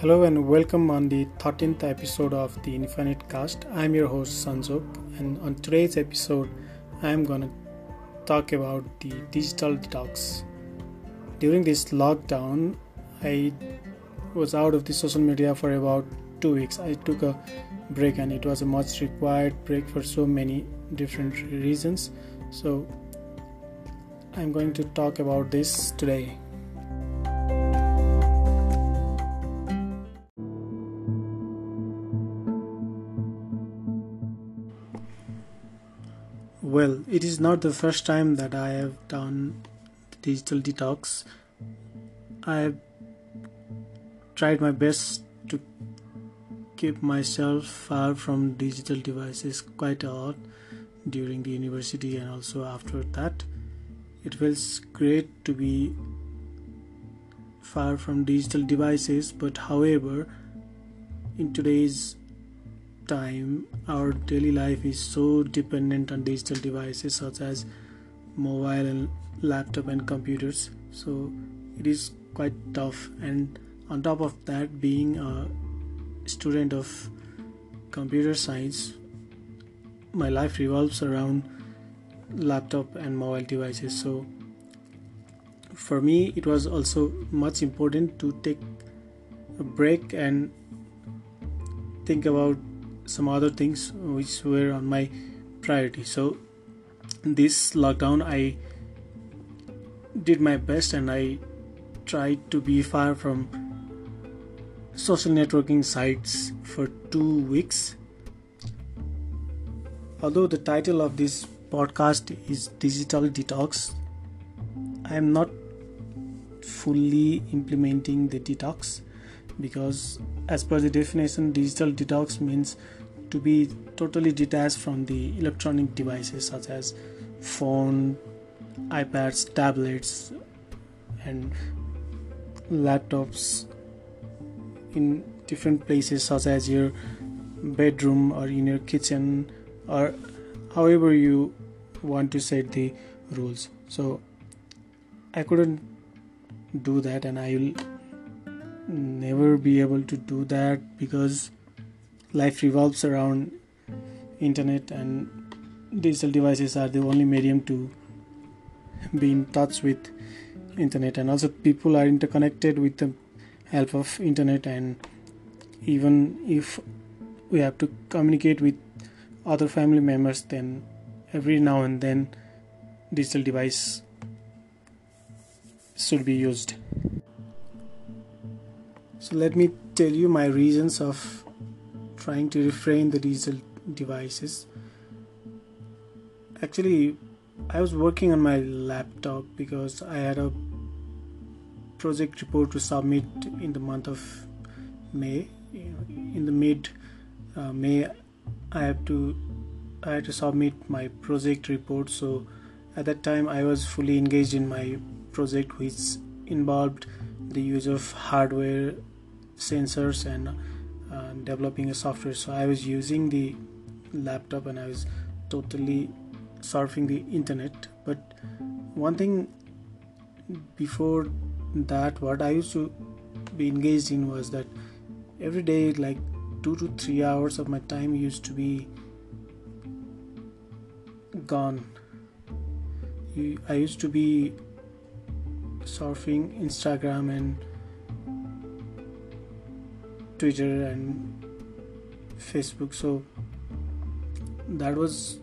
Hello and welcome on the 13th episode of the Infinite Cast. I'm your host Sanjok, and on today's episode, I'm gonna talk about the digital detox. During this lockdown, I was out of the social media for about two weeks. I took a break, and it was a much required break for so many different reasons. So, I'm going to talk about this today. Well, it is not the first time that I have done digital detox. I have tried my best to keep myself far from digital devices quite a lot during the university and also after that. It feels great to be far from digital devices, but however, in today's time our daily life is so dependent on digital devices such as mobile and laptop and computers. So it is quite tough. And on top of that being a student of computer science my life revolves around laptop and mobile devices. So for me it was also much important to take a break and think about some other things which were on my priority. So this lockdown i did my best and i tried to be far from social networking sites for 2 weeks. Although the title of this podcast is digital detox i am not fully implementing the detox because as per the definition digital detox means to be totally detached from the electronic devices such as phone ipads tablets and laptops in different places such as your bedroom or in your kitchen or however you want to set the rules. So i couldn't do that and i will never be able to do that because life revolves around internet and digital devices are the only medium to be in touch with internet. And also people are interconnected with the help of internet. And even if we have to communicate with other family members then every now and then digital device should be used. So let me tell you my reasons of trying to refrain the diesel devices. Actually, I was working on my laptop because I had a project report to submit in the month of May. In the mid uh, May, I have to I had to submit my project report. So at that time, I was fully engaged in my project, which involved the use of hardware, sensors, and uh, developing a software. So i was using the laptop and i was totally surfing the internet. But one thing before that what i used to be engaged in was that every day like two to three hours of my time used to be gone. I used to be surfing instagram and Twitter and Facebook. So that was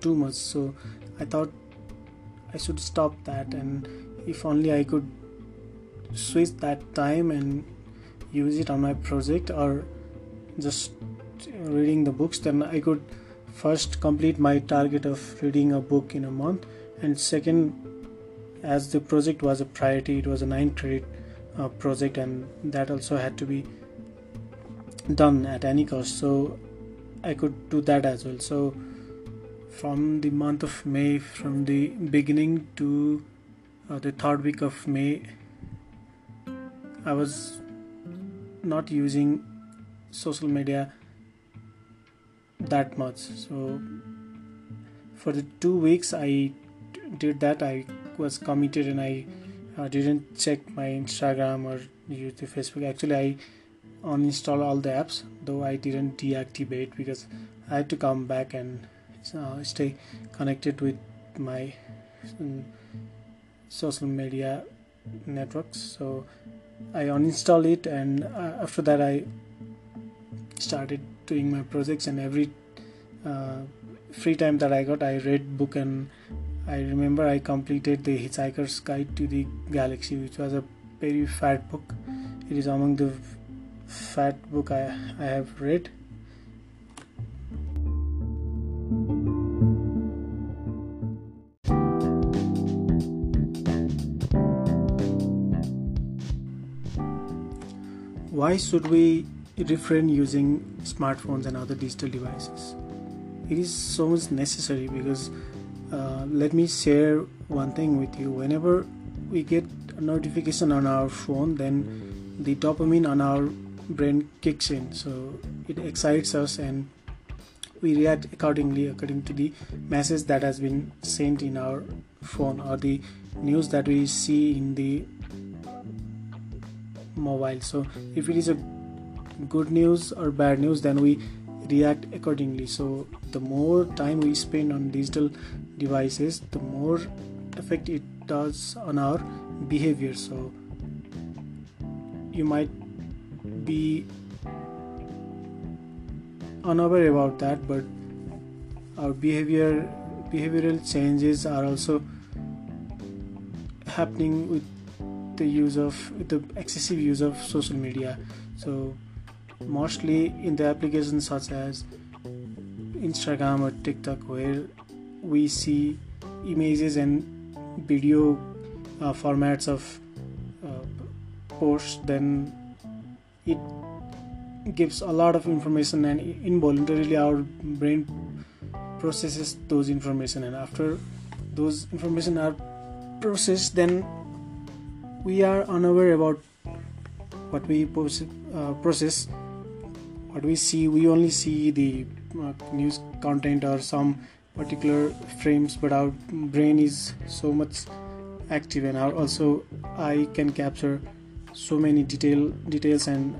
too much. So I thought I should stop that, and if only I could switch that time and use it on my project or just reading the books, then I could first complete my target of reading a book in a month, and second, as the project was a priority, it was a nine credit uh, project, and that also had to be done at any cost so i could do that as well. So from the month of may from the beginning to uh, the third week of may i was not using social media that much. So for the two weeks i did that i was committed and i uh, didn't check my instagram or the facebook. Actually i uninstall all the apps though i didn't deactivate because i had to come back and uh, stay connected with my um, social media networks. So i uninstall it and uh, after that i started doing my projects and every uh, free time that i got i read book and i remember i completed the hitchhiker's guide to the galaxy which was a very fat book. It is among the fat book i, I have read. Why should we refrain using smartphones and other digital devices? It is so much necessary because uh, let me share one thing with you. Whenever we get a notification on our phone then the dopamine on our brain kicks in. So it excites us and we react accordingly according to the message that has been sent in our phone or the news that we see in the mobile. So if it is a good news or bad news then we react accordingly. So the more time we spend on digital devices the more effect it does on our behavior. So you might be unaware about that but our behavior behavioral changes are also happening with the use of the excessive use of social media. So mostly in the applications such as instagram or tiktok where we see images and video uh, formats of uh, posts then it gives a lot of information and involuntarily our brain processes those information. And after those information are processed then we are unaware about what we uh, process. What we see we only see the uh, news content or some particular frames but our brain is so much active and also i can capture so many detail details and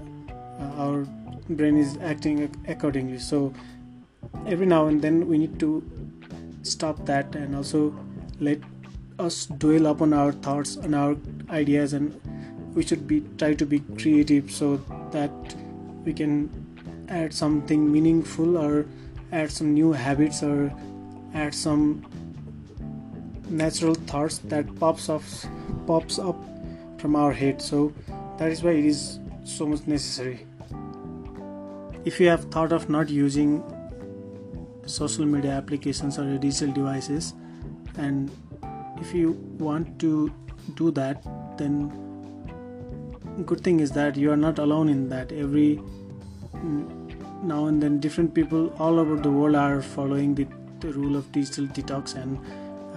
uh, our brain is acting accordingly. So every now and then we need to stop that and also let us dwell upon our thoughts and our ideas and we should be try to be creative so that we can add something meaningful or add some new habits or add some natural thoughts that pops up pops up from our head. So that is why it is so much necessary. If you have thought of not using social media applications or digital devices and if you want to do that then good thing is that you are not alone in that. Every mm, now and then different people all over the world are following the, the rule of digital detox and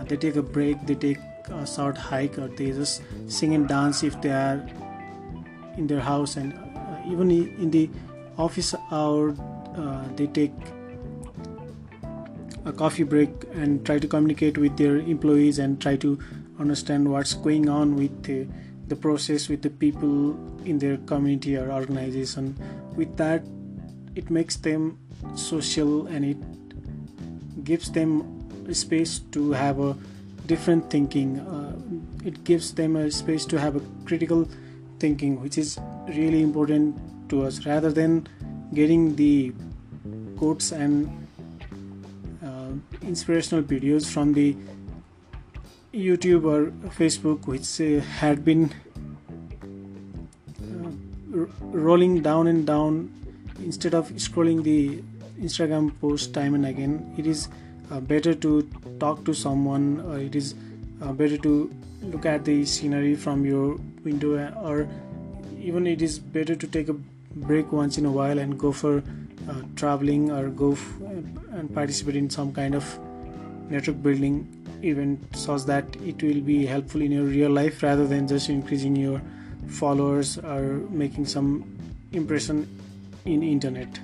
they take a break they take a short hike or they just sing and dance if they are in their house. And uh, even in the office hour uh, they take a coffee break and try to communicate with their employees and try to understand what's going on with the, the process with the people in their community or organization. With that it makes them social and it gives them space to have a different thinking uh, it gives them a space to have a critical thinking which is really important to us rather than getting the quotes and inspirational videos from the YouTube or Facebook, which uh, had been uh, r- rolling down and down instead of scrolling the Instagram post time and again. It is uh, better to talk to someone, or it is uh, better to look at the scenery from your window, or even it is better to take a break once in a while and go for uh, traveling or go f- and participate in some kind of network building event so that it will be helpful in your real life rather than just increasing your followers or making some impression in internet.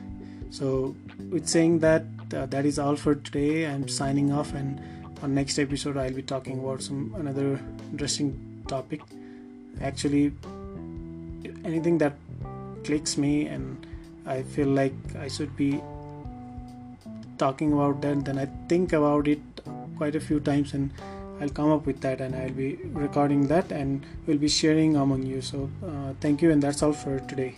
So with saying that uh, that is all for today i'm signing off and on next episode i'll be talking about some another interesting topic actually anything that clicks me and I feel like I should be talking about that, then I think about it quite a few times and I'll come up with that and I'll be recording that and we'll be sharing among you. So, uh, thank you, and that's all for today.